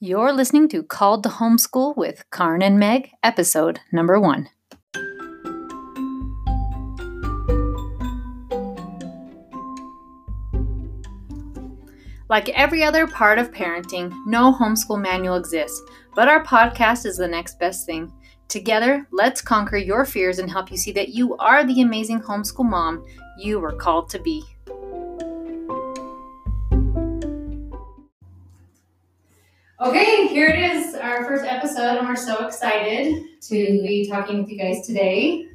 You're listening to Called to Homeschool with Karin and Meg, episode number one. Like every other part of parenting, no homeschool manual exists, but our podcast is the next best thing. Together, let's conquer your fears and help you see that you are the amazing homeschool mom you were called to be. Okay, here it is, our first episode, and we're so excited to be talking with you guys today.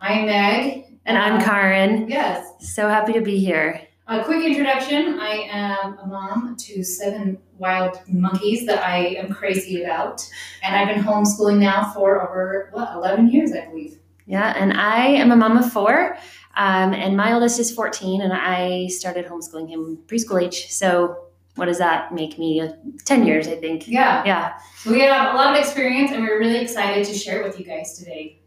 I'm Meg. And I'm Karin. Yes. So happy to be here. A quick introduction I am a mom to seven wild monkeys that I am crazy about. And I've been homeschooling now for over, what, 11 years, I believe. Yeah, and I am a mom of four, um, and my oldest is 14, and I started homeschooling him preschool age. So, what does that make me? Uh, 10 years, I think. Yeah. Yeah. So we have a lot of experience and we're really excited to share it with you guys today.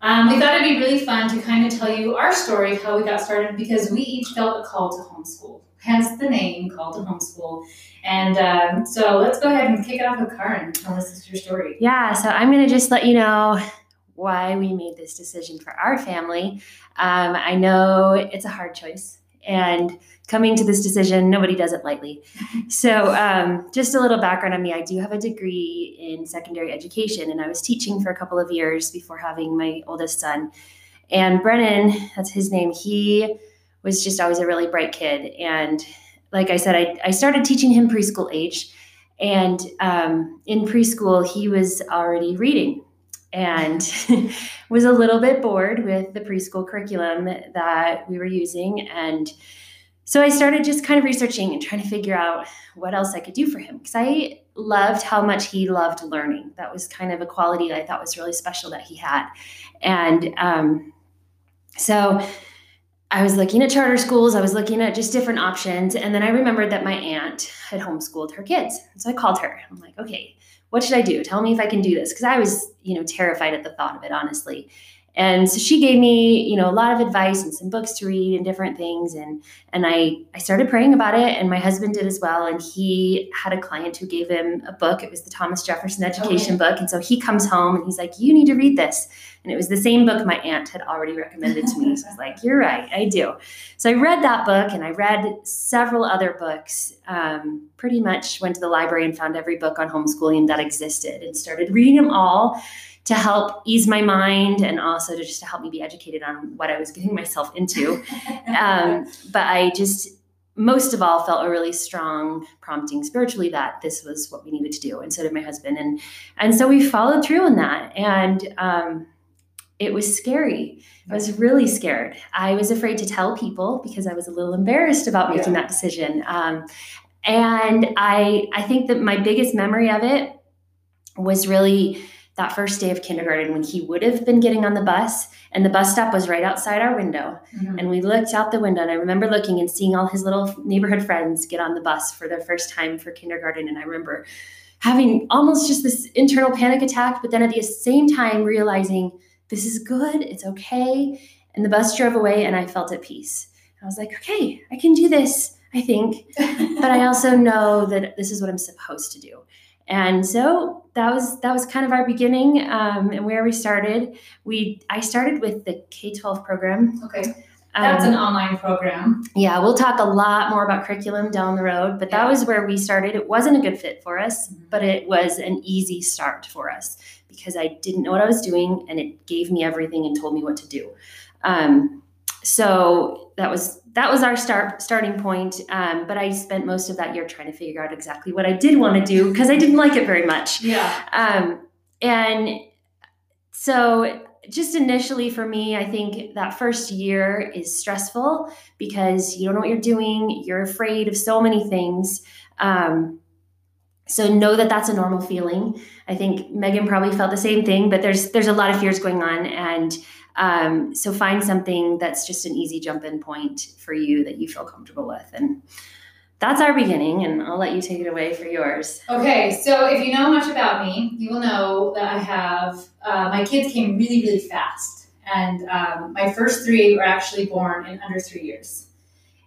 Um, we thought it'd be really fun to kind of tell you our story of how we got started because we each felt a call to homeschool, hence the name Call to Homeschool. And um, so let's go ahead and kick it off with Karin. Tell us your story. Yeah, so I'm going to just let you know why we made this decision for our family. Um, I know it's a hard choice, and coming to this decision, nobody does it lightly. So, um, just a little background on me I do have a degree in secondary education, and I was teaching for a couple of years before having my oldest son. And Brennan, that's his name, he was just always a really bright kid. And like I said, I, I started teaching him preschool age. And um, in preschool, he was already reading and was a little bit bored with the preschool curriculum that we were using. And so I started just kind of researching and trying to figure out what else I could do for him because I loved how much he loved learning. That was kind of a quality that I thought was really special that he had. And um, so I was looking at charter schools, I was looking at just different options. And then I remembered that my aunt had homeschooled her kids. So I called her. I'm like, okay, what should I do? Tell me if I can do this. Because I was, you know, terrified at the thought of it, honestly. And so she gave me, you know, a lot of advice and some books to read and different things. And and I I started praying about it, and my husband did as well. And he had a client who gave him a book. It was the Thomas Jefferson Education book. And so he comes home and he's like, "You need to read this." And it was the same book my aunt had already recommended to me. So I was like, "You're right, I do." So I read that book, and I read several other books. Um, pretty much went to the library and found every book on homeschooling that existed, and started reading them all to help ease my mind and also to just to help me be educated on what I was getting myself into. Um, but I just most of all felt a really strong prompting spiritually that this was what we needed to do, and so did my husband, and and so we followed through on that, and um, it was scary. I was really scared. I was afraid to tell people because I was a little embarrassed about making Yeah. that decision. Um, and I I think that my biggest memory of it was really that first day of kindergarten when he would have been getting on the bus and the bus stop was right outside our window. Mhm. and we looked out the window and i remember looking and seeing all his little neighborhood friends get on the bus for their first time for kindergarten. And i remember having almost just this internal panic attack but then at the same time realizing this is good. It's okay. And the bus drove away and i felt at peace. I was like okay i can do this i think. But I also know that this is what I'm supposed to do. And so that was that was kind of our beginning um, and where we started. We I started with the K twelve program. okay. That's Um, an online program. yeah, we'll talk a lot more about curriculum down the road, but that was where we started. It wasn't a good fit for us, but it was an easy start for us because I didn't know what I was doing and it gave me everything and told me what to do. Um, so that was that was our start starting point. Um, but I spent most of that year trying to figure out exactly what I did want to do because I didn't like it very much. Yeah. Um, and so, just initially for me, I think that first year is stressful because you don't know what you're doing. You're afraid of so many things. Um, so know that that's a normal feeling. I think Megan probably felt the same thing, but there's there's a lot of fears going on, and um, so find something that's just an easy jump in point for you that you feel comfortable with, and that's our beginning. And I'll let you take it away for yours. Okay, so if you know much about me, you will know that I have uh, my kids came really, really fast, and um, my first three were actually born in under three years.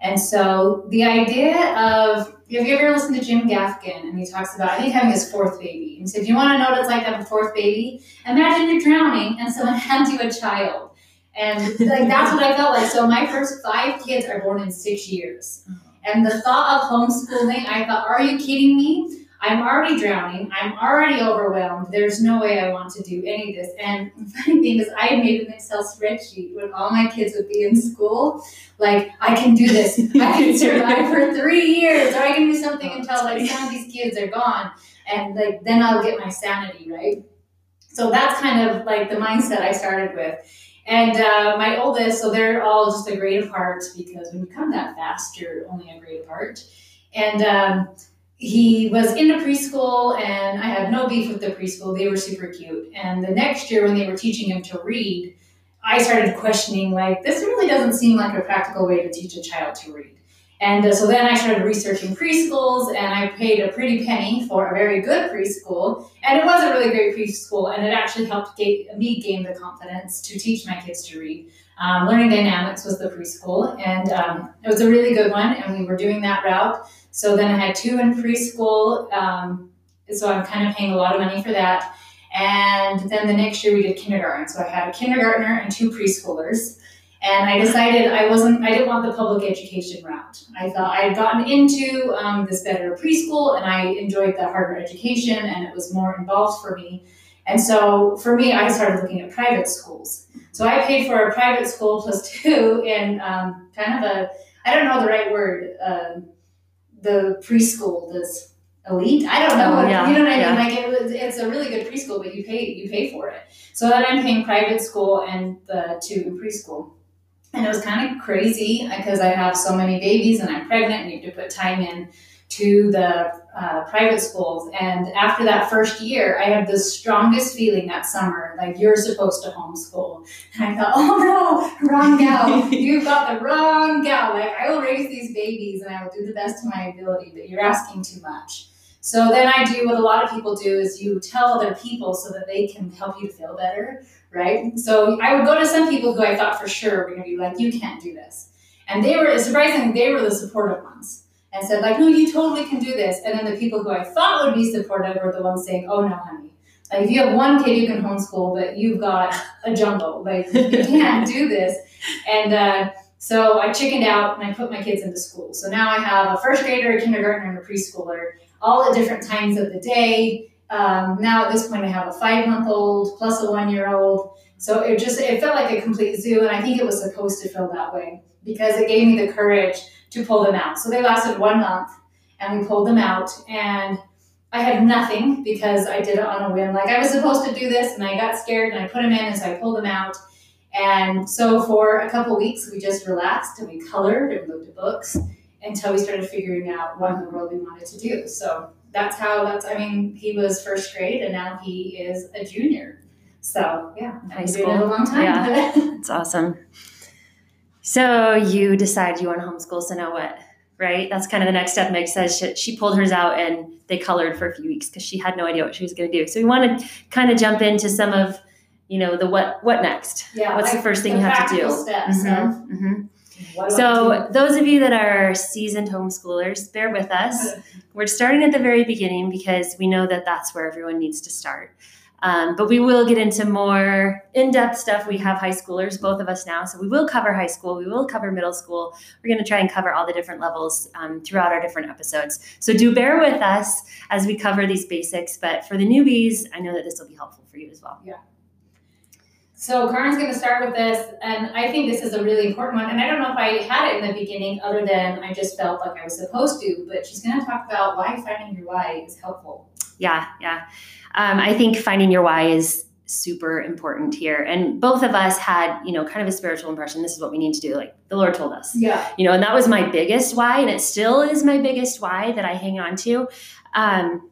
And so the idea of, have you ever listened to Jim Gaffigan? And he talks about he's having his fourth baby. And so if you want to know what it's like to have a fourth baby, imagine you're drowning and someone hands you a child. And like that's what I felt like. So my first five kids are born in six years. Mm-hmm. And the thought of homeschooling, I thought, are you kidding me? I'm already drowning. I'm already overwhelmed. There's no way I want to do any of this. And the funny thing is, I made an Excel spreadsheet when all my kids would be in school. Like, I can do this. I can survive for three years, or I can do something until like some of these kids are gone, and like then I'll get my sanity right. So that's kind of like the mindset I started with. And uh, my oldest, so they're all just a grade apart because when you come that fast, you're only a grade apart. And um, he was in a preschool and I had no beef with the preschool. They were super cute. And the next year when they were teaching him to read, I started questioning like this really doesn't seem like a practical way to teach a child to read. And uh, so then I started researching preschools and I paid a pretty penny for a very good preschool. And it was a really great preschool and it actually helped ga- me gain the confidence to teach my kids to read. Um, Learning Dynamics was the preschool and um, it was a really good one and we were doing that route. So then I had two in preschool. Um, so I'm kind of paying a lot of money for that. And then the next year we did kindergarten. So I had a kindergartner and two preschoolers. And I decided I wasn't, I didn't want the public education route. I thought I had gotten into um, this better preschool and I enjoyed the harder education and it was more involved for me. And so for me, I started looking at private schools. So I paid for a private school plus two in um, kind of a, I don't know the right word, um, the preschool, this elite. I don't know. Oh, yeah, you know what I yeah. mean? Like it was, it's a really good preschool, but you pay you pay for it. So then I'm paying private school and the two in preschool. And it was kind of crazy because I have so many babies and I'm pregnant and you have to put time in to the uh, private schools. And after that first year, I had the strongest feeling that summer, like you're supposed to homeschool. And I thought, oh no, wrong gal. You've got the wrong gal. Like I will raise these babies and I will do the best of my ability, but you're asking too much. So then I do what a lot of people do is you tell other people so that they can help you to feel better, right? So I would go to some people who I thought for sure were going to be like, you can't do this. And they were, surprisingly, they were the supportive ones and said like, no, you totally can do this. And then the people who I thought would be supportive were the ones saying, oh no, honey. Like if you have one kid, you can homeschool, but you've got a jumbo. Like you can't do this. And uh, so I chickened out and I put my kids into school. So now I have a first grader, a kindergartner, and a preschooler, all at different times of the day. Um, now at this point, I have a five-month-old plus a one-year-old. So it just it felt like a complete zoo, and I think it was supposed to feel that way because it gave me the courage to pull them out. So they lasted one month, and we pulled them out, and I had nothing because I did it on a whim. Like I was supposed to do this, and I got scared, and I put them in, and so I pulled them out. And so for a couple weeks, we just relaxed and we colored and looked at books until we started figuring out what in the world we wanted to do. So that's how that's. I mean, he was first grade, and now he is a junior. So yeah, High school. a long time. Yeah. It's awesome. So you decide you want to homeschool. So now what? Right? That's kind of the next step. Meg says she, she pulled hers out and they colored for a few weeks because she had no idea what she was going to do. So we want to kind of jump into some of, you know, the what what next. yeah. What's the first thing you have to do? practical Steps. Mhm, of mhm. what do I So do? those of you that are seasoned homeschoolers, bear with us. We're starting at the very beginning because we know that that's where everyone needs to start. Um, but we will get into more in-depth stuff. We have high schoolers, both of us now, so we will cover high school. We will cover middle school. We're going to try and cover all the different levels um, throughout our different episodes. So do bear with us as we cover these basics. But for the newbies, I know that this will be helpful for you as well. Yeah. So Karin's going to start with this, and I think this is a really important one. And I don't know if I had it in the beginning, other than I just felt like I was supposed to. But she's going to talk about why finding your why is helpful. Yeah, yeah. Um, I think finding your why is super important here. And both of us had, you know, kind of a spiritual impression. This is what we need to do. Like the Lord told us. Yeah. you know and that was my biggest why and it still is my biggest why that i hang on to um,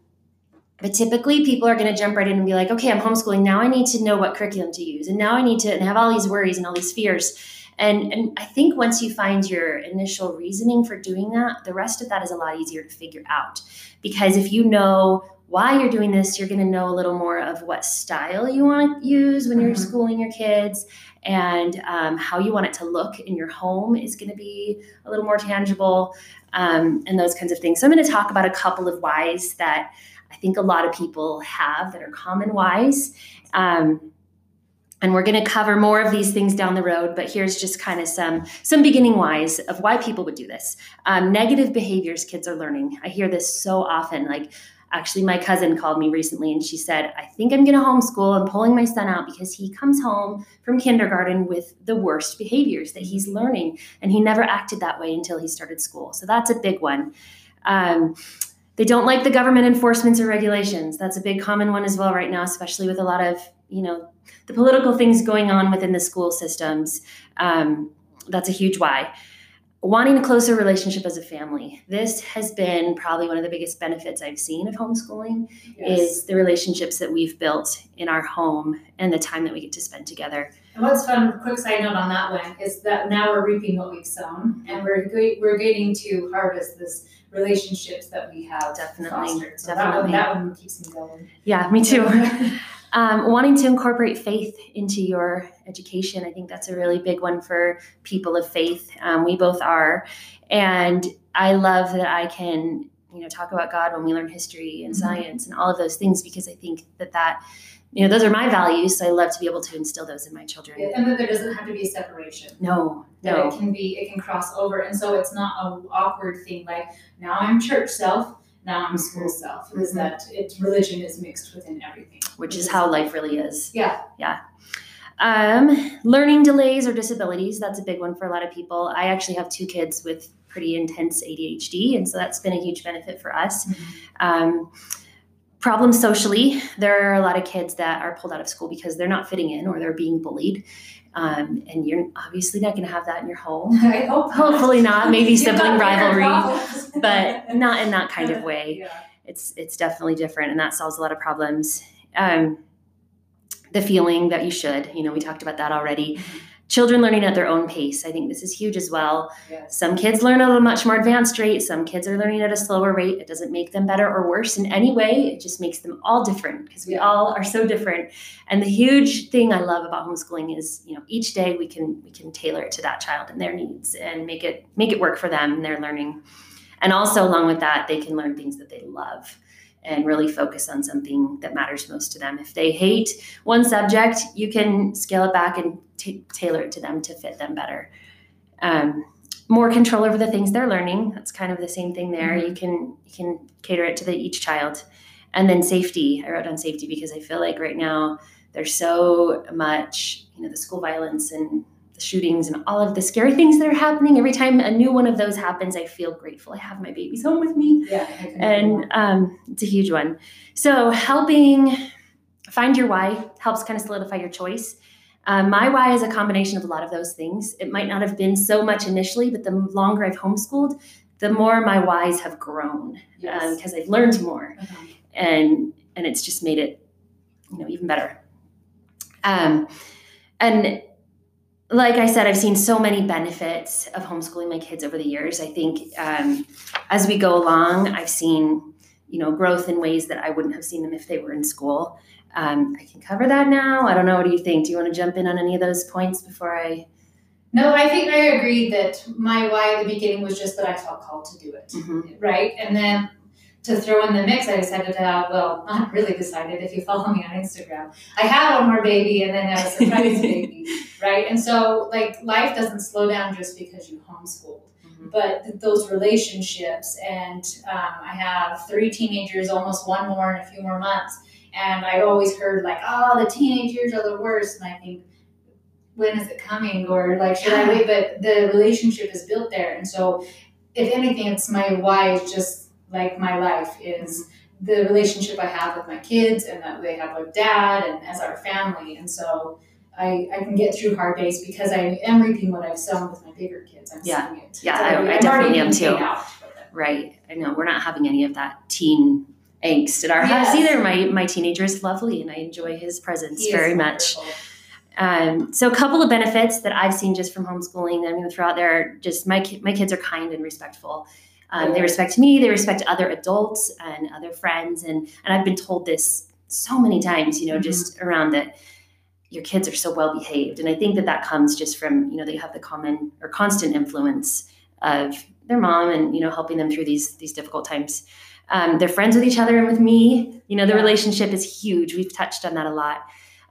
but typically people are going to jump right in and be like okay i'm homeschooling now i need to know what curriculum to use and now i need to and have all these worries and all these fears and and i think once you find your initial reasoning for doing that the rest of that is a lot easier to figure out because if you know why you're doing this, you're going to know a little more of what style you want to use when you're Mhm. schooling your kids and um, how you want it to look in your home is going to be a little more tangible um, and those kinds of things. So, I'm going to talk about a couple of whys that I think a lot of people have that are common whys. Um, and we're going to cover more of these things down the road but here's just kind of some some beginning whys of why people would do this um, negative behaviors kids are learning i hear this so often like actually my cousin called me recently and she said i think i'm going to homeschool. I'm pulling my son out because he comes home from kindergarten with the worst behaviors that he's learning. And he never acted that way until he started school. So that's a big one. Um, they don't like the government enforcements or regulations. That's a big common one as well right now especially with a lot of you know the political things going on within the school systems. Um, that's a huge why. Wanting a closer relationship as a family. This has been probably one of the biggest benefits I've seen of homeschooling is the relationships that we've built in our home and the time that we get to spend together. And what's fun, quick side note on that one, is that now we're reaping what we've sown, and we're we're getting to harvest this relationships that we have Definitely, fostered. So definitely. that one, that one keeps me going. Yeah, me too. Um, wanting to incorporate faith into your education, I think that's a really big one for people of faith. Um, we both are, and I love that I can, you know, talk about God when we learn history and Mhm. science and all of those things because I think that that, you know, those are my values. So I love to be able to instill those in my children. and that there doesn't have to be a separation. No, That no, it can be, it can cross over, and so it's not an awkward thing. Like now I'm church self, now I'm school self. Is Mhm. that it? Religion is mixed within everything, which is how life really is. Yeah. Yeah. Um, learning delays or disabilities, that's a big one for a lot of people. I actually have two kids with pretty intense ADHD, and so that's been a huge benefit for us. Um, problems socially, there are a lot of kids that are pulled out of school because they're not fitting in or they're being bullied. Um, and you're obviously not going to have that in your home. I hope. Hopefully not. Maybe sibling rivalry, but not in that kind of way Yeah. it's it's definitely different and that solves a lot of problems um, the feeling that you should you know we talked about that already Mhm. Children learning at their own pace. I think this is huge as well. Yes. some kids learn at a much more advanced rate. Some kids are learning at a slower rate. It doesn't make them better or worse in any way. It just makes them all different because we Yeah. all are so different. And the huge thing i love about homeschooling is you know each day we can we can tailor it to that child and their needs and make it make it work for them and their learning. And also along with that they can learn things that they love and really focus on something that matters most to them. If they hate one subject you can scale it back and t- tailor it to them to fit them better. Um, more control over the things they're learning that's kind of the same thing there. Mhm. you can you can cater it to the, each child. And then safety i wrote on safety because i feel like right now there's so much you know the school violence and shootings and all of the scary things that are happening every time a new one of those happens i feel grateful i have my babies home with me Yeah. I can agree more. and um, it's a huge one. So helping find your why helps kind of solidify your choice. Um, my why is a combination of a lot of those things. It might not have been so much initially, but the longer I've homeschooled, the more my whys have grown yes. because I've learned more, Uh-huh. and and it's just made it, you know, even better. Um, and like I said, I've seen so many benefits of homeschooling my kids over the years. I think um, as we go along, I've seen you know growth in ways that I wouldn't have seen them if they were in school. Um, I can cover that now. I don't know. What do you think? Do you want to jump in on any of those points before I? No, I think I agree that my why at the beginning was just that I felt called to do it. Mhm. Right? And then to throw in the mix, I decided to have, well, not really decided, if you follow me on Instagram, I had one more baby and then I have a surprise baby, right? And so, like, life doesn't slow down just because you homeschool. Mhm. But those relationships, and um, I have three teenagers, almost one more in a few more months. And I've always heard, like, oh, the teenage years are the worst. And I think, when is it coming? Or, like, should I wait? But the relationship is built there. And so, if anything, it's my why is just like my life is the relationship I have with my kids and that they have with dad and as our family. And so I, I can get through hard days because I am reaping what I've sown with my bigger kids. I'm Yeah. seeing it. Yeah, It's I- I I'm definitely am too. paid out with it. Right. I know we're not having any of that teen angst at our house either. My my teenager is lovely, and I enjoy his presence He very much. Um, so a couple of benefits that I've seen just from homeschooling that I'm going to throw out there. are Just my my kids are kind and respectful. Um, they respect me, they respect other adults and other friends. And, and I've been told this so many times, you know, mm-hmm. just around that your kids are so well behaved. And I think that that comes just from, you know, they have the common or constant influence of their mom and, you know, helping them through these, these difficult times. Um, they're friends with each other and with me. You know, the yeah. relationship is huge. We've touched on that a lot.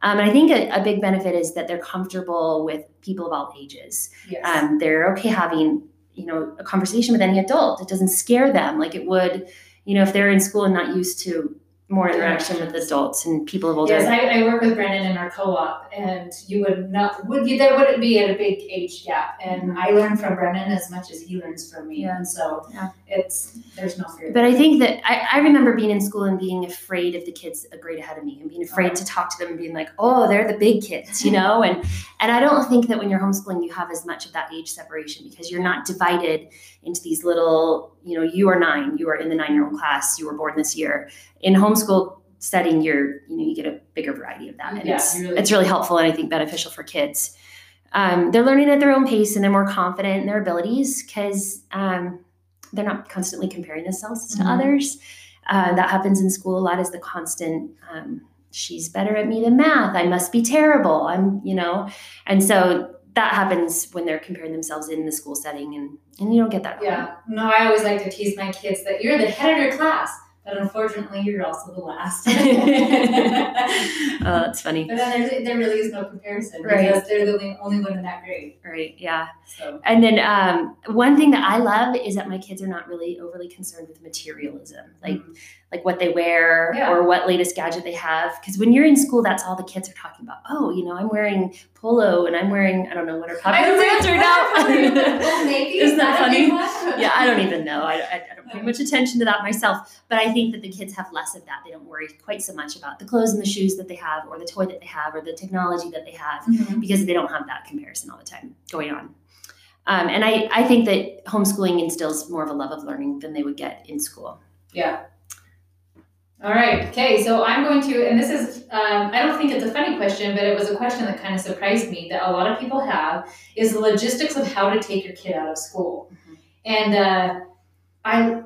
Um, and I think a, a, big benefit is that they're comfortable with people of all ages. Yes. Um, they're okay having, you know, a conversation with any adult. It doesn't scare them like it would, you know, if they're in school and not used to more interaction with adults and people of older. Yes, I, I, work with Brennan in our co-op, and you would not would you there wouldn't be a big age gap, and I learn from Brennan as much as he learns from me, yeah. and so yeah. it's there's no fear. But I think that I, I remember being in school and being afraid of the kids a grade ahead of me, and being afraid uh-huh. to talk to them and being like, oh, they're the big kids, you know, and and I don't think that when you're homeschooling you have as much of that age separation because you're not divided into these little, you know, you are nine, you are in the nine year old class, you were born this year in homeschool setting, you're you know you get a bigger variety of that, and yeah, it's really it's really helpful and I think beneficial for kids. Um, they're learning at their own pace and they're more confident in their abilities because um, they're not constantly comparing themselves to mm-hmm. others. Uh, that happens in school a lot. Is the constant um, she's better at me than math. I must be terrible. I'm you know, and so that happens when they're comparing themselves in the school setting and and you don't get that yeah no i always like to tease my kids that you're the head of your class but unfortunately, you're also the last. oh, that's funny. But then there, there really is no comparison right. because they're the only one in that grade. Right. Yeah. So. And then um, one thing that I love is that my kids are not really overly concerned with materialism, like mm-hmm. like what they wear yeah. or what latest gadget they have. Because when you're in school, that's all the kids are talking about. Oh, you know, I'm wearing polo and I'm wearing I don't know what are popular brands right now. Isn't that funny? yeah, I don't even know. I, I, I don't pay much attention to that myself, but I think that the kids have less of that. They don't worry quite so much about the clothes and the shoes that they have, or the toy that they have, or the technology that they have, mm-hmm. because they don't have that comparison all the time going on. Um, and I, I think that homeschooling instills more of a love of learning than they would get in school. Yeah. All right. Okay. So I'm going to, and this is, um, I don't think it's a funny question, but it was a question that kind of surprised me that a lot of people have is the logistics of how to take your kid out of school. Mm-hmm. And uh, I,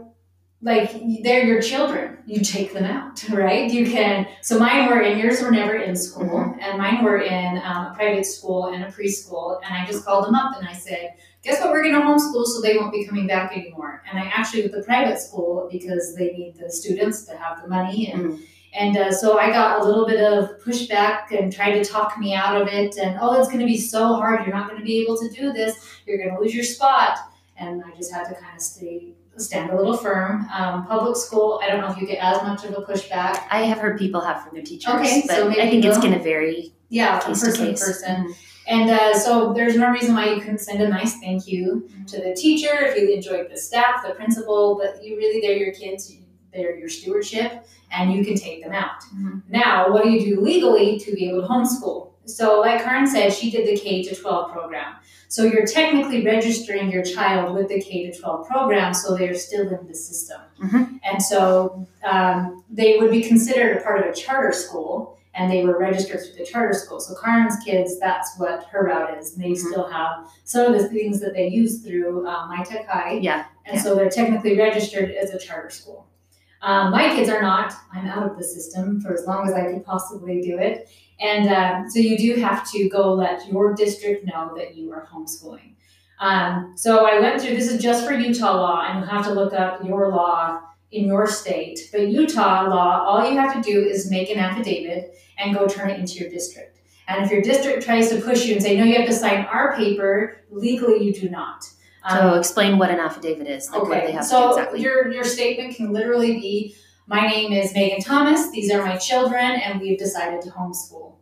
like they're your children you take them out right you can so mine were and yours were never in school mm-hmm. and mine were in um, a private school and a preschool and i just called them up and i said guess what we're going to homeschool so they won't be coming back anymore and i actually with the private school because they need the students to have the money and mm-hmm. and uh, so i got a little bit of pushback and tried to talk me out of it and oh it's going to be so hard you're not going to be able to do this you're going to lose your spot and i just had to kind of stay stand a little firm. Um, public school, I don't know if you get as much of a pushback. I have heard people have from their teachers, okay, but so maybe I think it's going to vary. Yeah, case person to case. person. Mm-hmm. And uh, so there's no reason why you couldn't send a nice thank you mm-hmm. to the teacher if you enjoyed the staff, the principal, but you really, they're your kids, they're your stewardship, and you can take them out. Mm-hmm. Now, what do you do legally to be able to homeschool? So, like Karin said, she did the K to 12 program. So you're technically registering your child with the K to 12 program, so they're still in the system. Mm-hmm. And so um, they would be considered a part of a charter school, and they were registered through the charter school. So Karin's kids, that's what her route is. And they mm-hmm. still have some of the things that they use through uh, My Tech High. Yeah. And yeah. so they're technically registered as a charter school. Um, my kids are not. I'm out of the system for as long as I could possibly do it. And uh, so you do have to go let your district know that you are homeschooling. Um, so I went through, this is just for Utah law, and you have to look up your law in your state. But Utah law, all you have to do is make an affidavit and go turn it into your district. And if your district tries to push you and say, no, you have to sign our paper, legally you do not. Um, so explain what an affidavit is. Like okay. so exactly. your your statement can literally be, my name is Megan Thomas. These are my children, and we've decided to homeschool.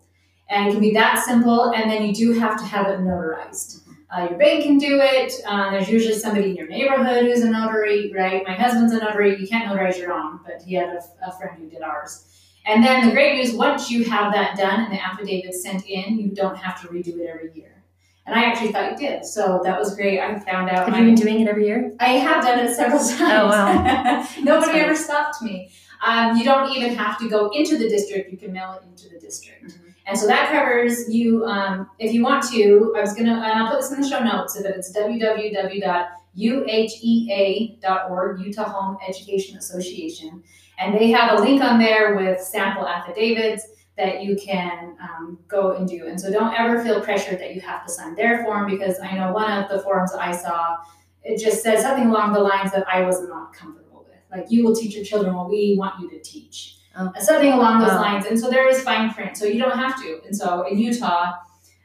And it can be that simple, and then you do have to have it notarized. Uh, your bank can do it. Uh, there's usually somebody in your neighborhood who's a notary, right? My husband's a notary. You can't notarize your own, but he had a, a friend who did ours. And then the great news once you have that done and the affidavit sent in, you don't have to redo it every year. And I actually thought you did. So that was great. I found out. Have you been doing it every year? I have done it several times. Oh, wow. Nobody ever stopped me. Um, you don't even have to go into the district. You can mail it into the district. Mm-hmm. And so that covers you, um, if you want to, I was going to, and I'll put this in the show notes so that it's www.utah.gov uhea.org, Utah Home Education Association. And they have a link on there with sample affidavits that you can um, go and do. And so don't ever feel pressured that you have to sign their form because I know one of the forms I saw, it just said something along the lines that I was not comfortable with. Like, you will teach your children what we want you to teach. Oh. Something along those Oh. lines. And so there is fine print. So you don't have to. And so in Utah,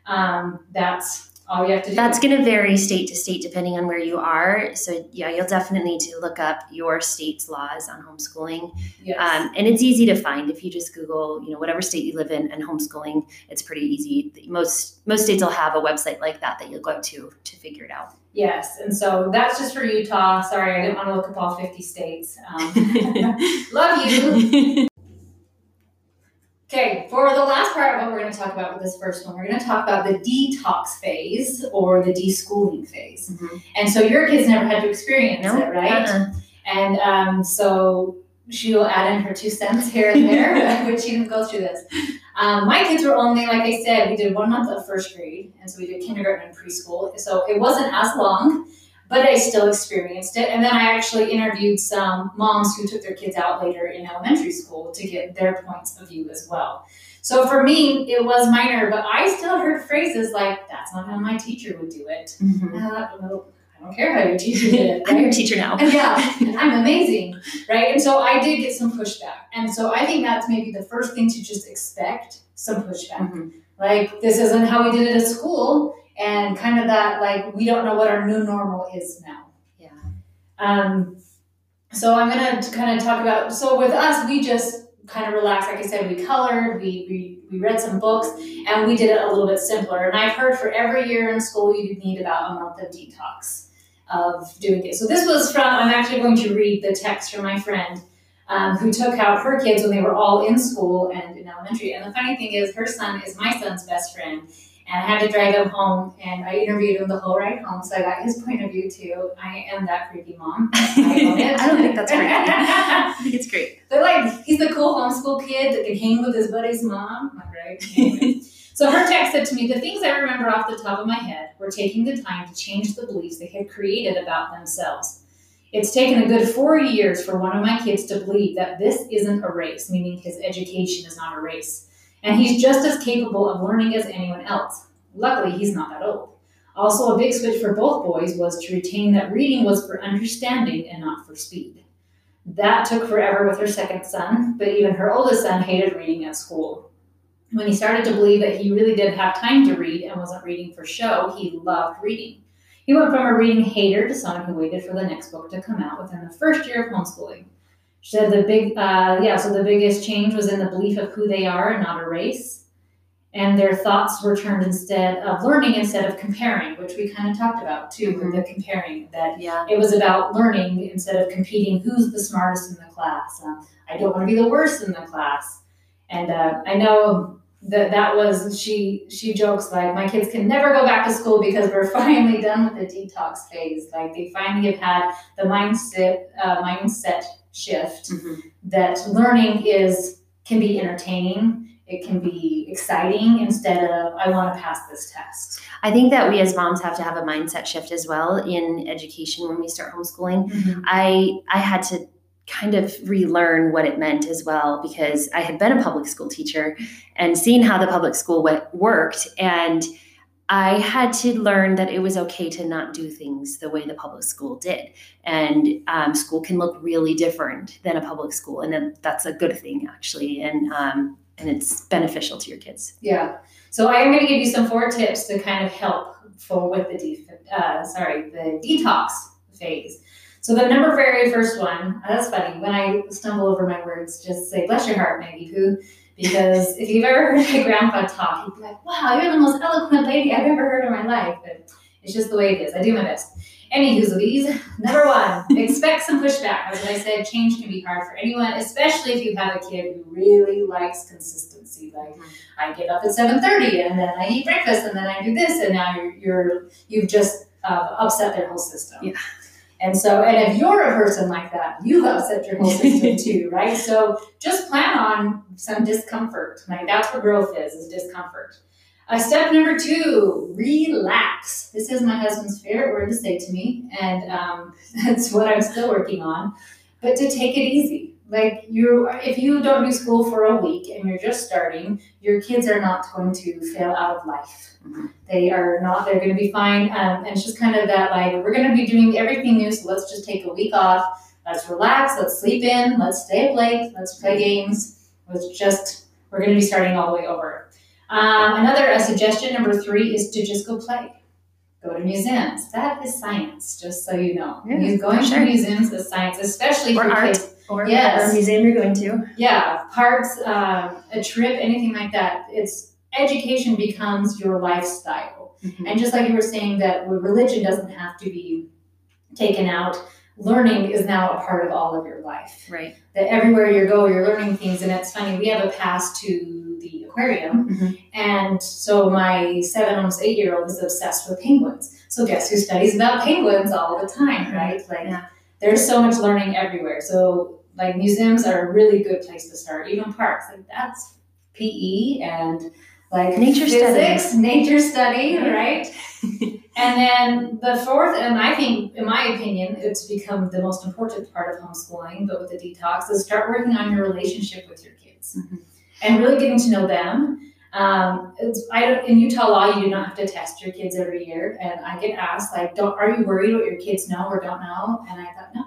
um, that's all you have to do. That's going to vary state to state depending on where you are. So, yeah, you'll definitely need to look up your state's laws on homeschooling. yes. Um, and it's easy to find if you just Google, you know, whatever state you live in and homeschooling. It's pretty easy. Most most states will have a website like that that you'll go to to figure it out. yes. And so that's just for Utah. Sorry, I didn't want to look up all 50 states. Um, love you. Okay, for the last part of what we're going to talk about with this first one, we're going to talk about the detox phase or the deschooling phase. Mhm. And so your kids never had to experience No, it, right? uh-uh. And um, so she will add in her two cents here and there, but she didn't go through this. Um, my kids were only, like I said, we did one month of first grade, and so we did kindergarten and preschool. So it wasn't as long, but I still experienced it. And then I actually interviewed some moms who took their kids out later in elementary school to get their points of view as well. So for me, it was minor, but I still heard phrases like, that's not how my teacher would do it. Mhm. Uh, well, I don't care how your teacher did it. I'm your teacher now. And yeah, I'm amazing, right? And so I did get some pushback. And so I think that's maybe the first thing to just expect some pushback. Mhm. Like, this isn't how we did it at school. And kind of that, like, we don't know what our new normal is now. Yeah. Um, so I'm to kind of talk about, so with us, we just kind of relaxed. Like I said, we colored, we, we, we read some books, and we did it a little bit simpler. And I've heard for every year in school, you need about a month of detox of doing it. So this was from, I'm actually going to read the text from my friend um, who took out her kids when they were all in school and in elementary. And the funny thing is, her son is my son's best friend. And I had to drive him home, and I interviewed him the whole ride home, so I got his point of view too. I am that creepy mom. I. I don't think that's creepy. I think it's great. But like, he's the cool homeschool kid that can hang with his buddy's mom, right? Anyway. so her text said to me, the things I remember off the top of my head were taking the time to change the beliefs they had created about themselves. It's taken a good four years for one of my kids to believe that this isn't a race, meaning his education is not a race. And he's just as capable of learning as anyone else. Luckily, he's not that old. Also, a big switch for both boys was to retain that reading was for understanding and not for speed. That took forever with her second son, but even her oldest son hated reading at school. When he started to believe that he really did have time to read and wasn't reading for show, he loved reading. He went from a reading hater to someone who waited for the next book to come out within the first year of homeschooling. She said the big, uh, yeah, so the biggest change was in the belief of who they are and not a race. And their thoughts were turned instead of learning instead of comparing, which we kind of talked about too, with the comparing that Yeah. it was about learning instead of competing who's the smartest in the class. Um, I don't want to be the worst in the class. And uh, I know that that was she she jokes like my kids can never go back to school because we're finally done with the detox phase. Like they finally have had the mindset uh, mindset shift Mhm. that learning is can be entertaining. It can be exciting instead of I want to pass this test. I think that we as moms have to have a mindset shift as well in education when we start homeschooling. I I had to kind of relearn what it meant as well because I had been a public school teacher and seen how the public school went, worked and I had to learn that it was okay to not do things the way the public school did, and um, school can look really different than a public school, and that's a good thing actually, and um, and it's beneficial to your kids. Yeah. So I am going to give you some four tips to kind of help for with the de- uh, sorry the detox phase. So the number very first one. That's funny. When I stumble over my words, just say "bless your heart, Maggie Pooh," because if you've ever heard my grandpa talk, he'd be like, "Wow, you're the most eloquent lady I've ever heard in my life." But it's just the way it is. I do my best. Anywho's these. Number one, expect some pushback. As I said, change can be hard for anyone, especially if you have a kid who really likes consistency. Like I get up at seven thirty, and then I eat breakfast, and then I do this, and now you're, you're you've just uh, upset their whole system. Yeah. And so, and if you're a person like that, you've upset your whole system too, right? So just plan on some discomfort. Like that's what growth is, is discomfort. Uh, step number two, relax. This is my husband's favorite word to say to me, and um, that's what I'm still working on. But to take it easy. Like you, if you don't do school for a week and you're just starting, your kids are not going to fail out of life. Mhm. They are not. They're going to be fine. Um, and it's just kind of that like we're going to be doing everything new. So let's just take a week off. Let's relax. Let's sleep in. Let's stay up late. Let's play games. Let's just. We're going to be starting all the way over. Um, another uh, suggestion, number three, is to just go play. Go to museums. That is science, just so you know. Yeah, going sure. to museums is science, especially Or for art. kids. Or Yes. whatever museum you're going to. Yeah, parks, um, a trip, anything like that. It's education becomes your lifestyle. And just like you were saying, that religion doesn't have to be taken out. Learning is now a part of all of your life. Right. That everywhere you go, you're learning things. And it's funny, we have a pass to the aquarium. Mhm. And so my seven, almost eight year old is obsessed with penguins. So guess who studies about penguins all the time, right? Like Yeah. There's so much learning everywhere. So like museums are a really good place to start. Even parks, like that's PE and like Nature physics, study. nature study, right? and then the fourth, and I think, in my opinion, it's become the most important part of homeschooling, but with the detox, is start working on your relationship with your kids Mhm. and really getting to know them. Um, it's, I don't, in Utah law, you do not have to test your kids every year. And I get asked, like, don't, are you worried what your kids know or don't know? And I thought, no.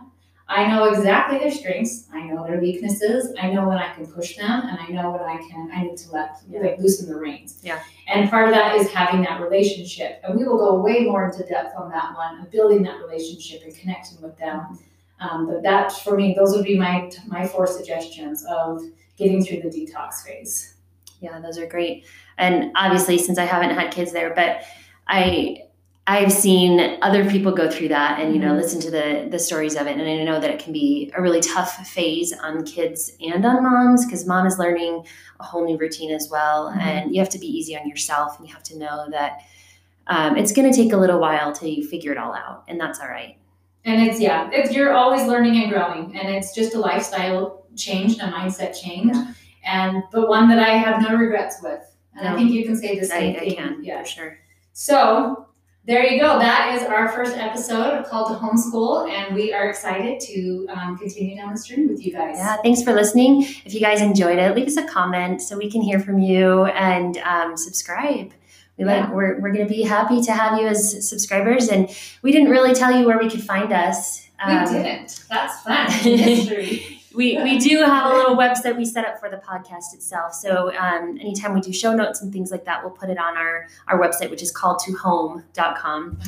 I know exactly their strengths. I know their weaknesses. I know when I can push them, and I know when I can. I need to let Yeah. like loosen the reins. Yeah. And part of that is having that relationship, and we will go way more into depth on that one of building that relationship and connecting with them. Um, but that for me, those would be my my four suggestions of getting through the detox phase. Yeah, those are great. And obviously, since I haven't had kids there, but I I've seen other people go through that and you know Mhm. listen to the the stories of it and I know that it can be a really tough phase on kids and on moms because mom is learning a whole new routine as well Mhm. and you have to be easy on yourself and you have to know that um, it's going to take a little while till you figure it all out and that's all right. And it's yeah, it's you're always learning and growing, and it's just a lifestyle change, and a mindset change, Yeah. And but one that I have no regrets with. And I think you can say the same I thing. can Yeah. for sure. So there you go. That is our first episode of Call to Homeschool, and we are excited to um, continue down this journey with you guys. Yeah, thanks for listening. If you guys enjoyed it, leave us a comment so we can hear from you and um, subscribe. We like Yeah. we're, we're going to be happy to have you as subscribers, and we didn't really tell you where we could find us. We Um, didn't. That's fun. We, we do have a little website we set up for the podcast itself. So um, anytime we do show notes and things like that, we'll put it on our, our website, which is calltohome.com.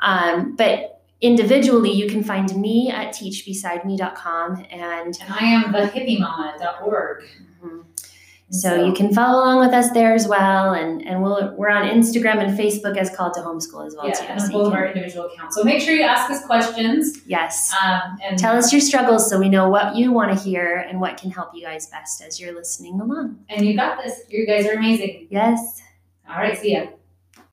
Um, but individually, you can find me at teachbesideme.com and and I am the hippiemama.org. Mhm. So you can follow along with us there as well, and and we'll we're on Instagram and Facebook as Called to Homeschool as well yeah, too. and So both of our individual accounts. So make sure you ask us questions. yes, Um, and tell us your struggles so we know what you want to hear and what can help you guys best as you're listening along. And you got this. You guys are amazing. Yes. All right, see ya.